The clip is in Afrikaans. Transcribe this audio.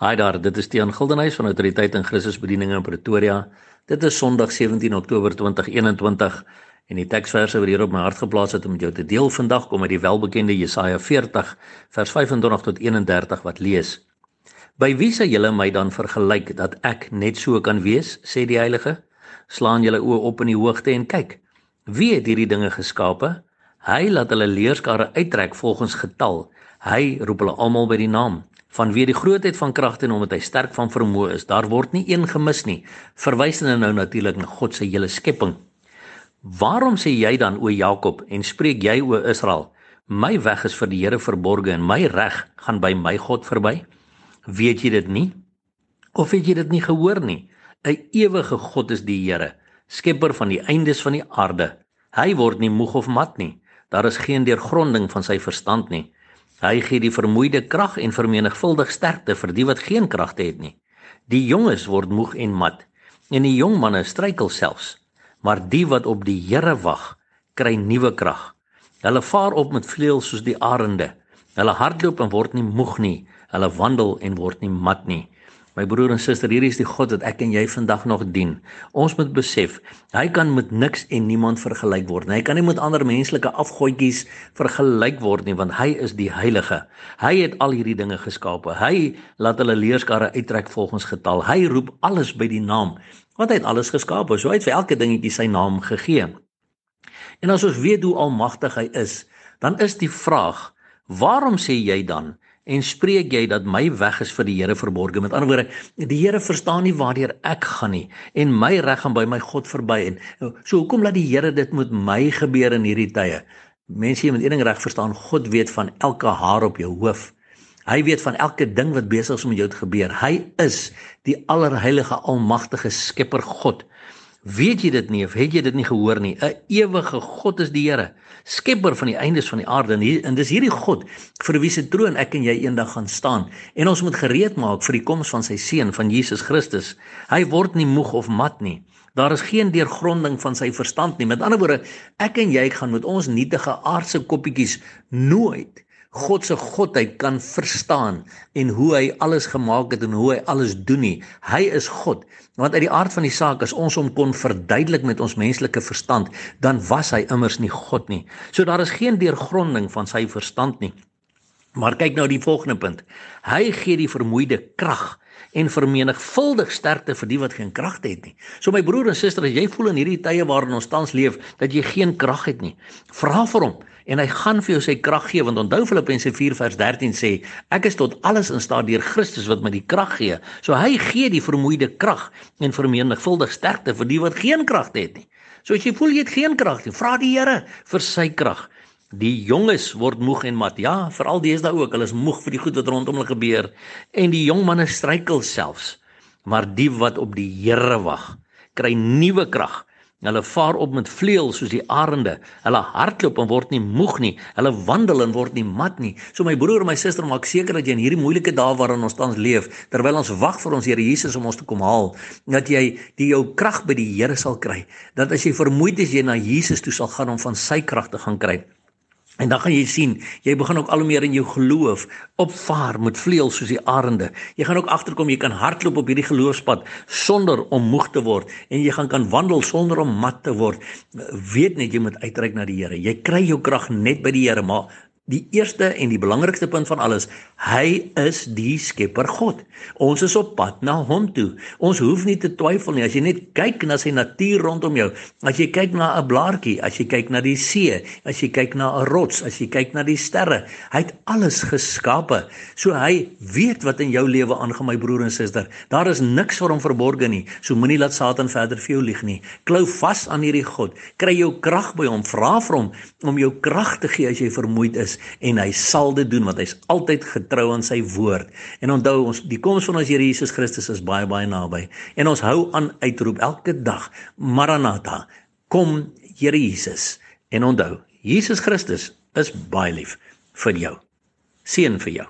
Haai daar, dit is Tiaan Gildenhuys van Autoriteit in Christus Bediening in Pretoria. Dit is Sondag 17 Oktober 2021 en die teksverse wat hier op my hart geplaas het om met jou te deel vandag kom uit die welbekende Jesaja 40 vers 25 tot 31 wat lees: By wie sal julle my dan vergelyk dat ek net so kan wees, sê die Heilige? Slaan julle oë op in die hoogte en kyk. Wie het hierdie dinge geskape? Hy laat hulle leerskare uittrek volgens getal. Hy roep hulle almal by die naam vanweë die grootheid van kragte en omdat hy sterk van vermoë is. Daar word nie een gemis nie. Verwysende nou natuurlik na God se hele skepping. Waarom sê jy dan o Jakob en spreek jy o Israel? My weg is vir die Here verborge en my reg gaan by my God verby. Weet jy dit nie? Of het jy dit nie gehoor nie? 'n Ewige God is die Here, skepper van die eindes van die aarde. Hy word nie moeg of mat nie. Daar is geen deurgronding van sy verstand nie. Hy gee die vermoeide krag en vermenigvuldig sterkte vir die wat geen kragte het nie. Die jonges word moeg en mat en die jong manne struikel selfs, maar die wat op die Here wag, kry nuwe krag. Hulle vaar op met vleuels soos die arende. Hulle hardloop en word nie moeg nie. Hulle wandel en word nie mat nie. My broer en suster, hierdie is die God wat ek en jy vandag nog dien. Ons moet besef, hy kan met niks en niemand vergelyk word nie. Hy kan nie met ander menslike afgodjies vergelyk word nie, want hy is die heilige. Hy het al hierdie dinge geskape. Hy laat hulle leerskare uittrek volgens getal. Hy roep alles by die naam, want hy het alles geskape. So hy het vir elke dingetjie sy naam gegee. En as ons weet hoe almagtig hy is, dan is die vraag, waarom sê jy dan en spreek jy dat my weg is vir die Here verborge. Met ander woorde, die Here verstaan nie waartoe ek gaan nie en my reg gaan by my God verby en so hoekom laat die Here dit met my gebeur in hierdie tye? Mense jy moet een ding reg verstaan, God weet van elke haar op jou hoof. Hy weet van elke ding wat besig is om jou te gebeur. Hy is die allerheilige almagtige skepper God. Weet jy dit nie of het jy dit nie gehoor nie? 'n Ewige God is die Here, skepper van die eindes van die aarde en, hier, en dis hierdie God vir wie se troon ek en jy eendag gaan staan. En ons moet gereed maak vir die koms van sy seun van Jesus Christus. Hy word nie moeg of mat nie. Daar is geen deurgronding van sy verstand nie. Met ander woorde, ek en jy gaan met ons nietige aardse koppietjies nooit God se godheid kan verstaan en hoe hy alles gemaak het en hoe hy alles doen nie. Hy is God. Want uit die aard van die saak as ons hom kon verduidelik met ons menslike verstand, dan was hy immers nie God nie. So daar is geen deurgronding van sy verstand nie. Maar kyk nou die volgende punt. Hy gee die vermoeide krag en vermenigvuldig sterkte vir die wat geen krag het nie. So my broer en suster, as jy voel in hierdie tye waarin ons tans leef dat jy geen krag het nie, vra vir hom en hy gaan vir jou sy krag gee want onthou Filippense 4 vers 13 sê ek is tot alles in staat deur Christus wat my die krag gee. So hy gee die vermoeide krag en vermenigvuldig sterkte vir die wat geen krag het nie. So as jy voel jy het geen krag nie, vra die Here vir sy krag. Die jonges word moeg en mat. Ja, veral deesdae ook. Hulle is moeg vir die goed wat rondom hulle gebeur en die jong manne struikel selfs. Maar die wat op die Here wag, kry nuwe krag. Hulle vaar op met vleuels soos die arende. Hulle hardloop en word nie moeg nie. Hulle wandel en word nie mat nie. So my broer en my suster, maak seker dat jy in hierdie moeilike dae waarin ons tans leef, terwyl ons wag vir ons Here Jesus om ons te kom haal, dat jy die jou krag by die Here sal kry. Dat as jy vermoeid is, jy na Jesus toe sal gaan om van sy krag te gaan kry. En dan gaan jy sien, jy begin ook al meer in jou geloof opvaar met vleuels soos die arende. Jy gaan ook agterkom jy kan hardloop op hierdie geloofspad sonder om moeg te word en jy gaan kan wandel sonder om mat te word. Weet net jy moet uitreik na die Here. Jy kry jou krag net by die Here, maar Die eerste en die belangrikste punt van alles, hy is die skepper God. Ons is op pad na hom toe. Ons hoef nie te twyfel nie as jy net kyk na sy natuur rondom jou. As jy kyk na 'n blaartjie, as jy kyk na die see, as jy kyk na 'n rots, as jy kyk na die sterre, hy het alles geskape. So hy weet wat in jou lewe aangaan my broer en suster. Daar is niks vir hom verborge nie. So moenie laat Satan verder vir jou lieg nie. Klou vas aan hierdie God. Kry jou krag by hom. Vra vir hom om jou krag te gee as jy vermoeid is en hy sal dit doen want hy's altyd getrou aan sy woord. En onthou ons die koms van ons Here Jesus Christus is baie baie naby. En ons hou aan uitroep elke dag Maranatha, kom Here Jesus. En onthou, Jesus Christus is baie lief vir jou. Seën vir jou.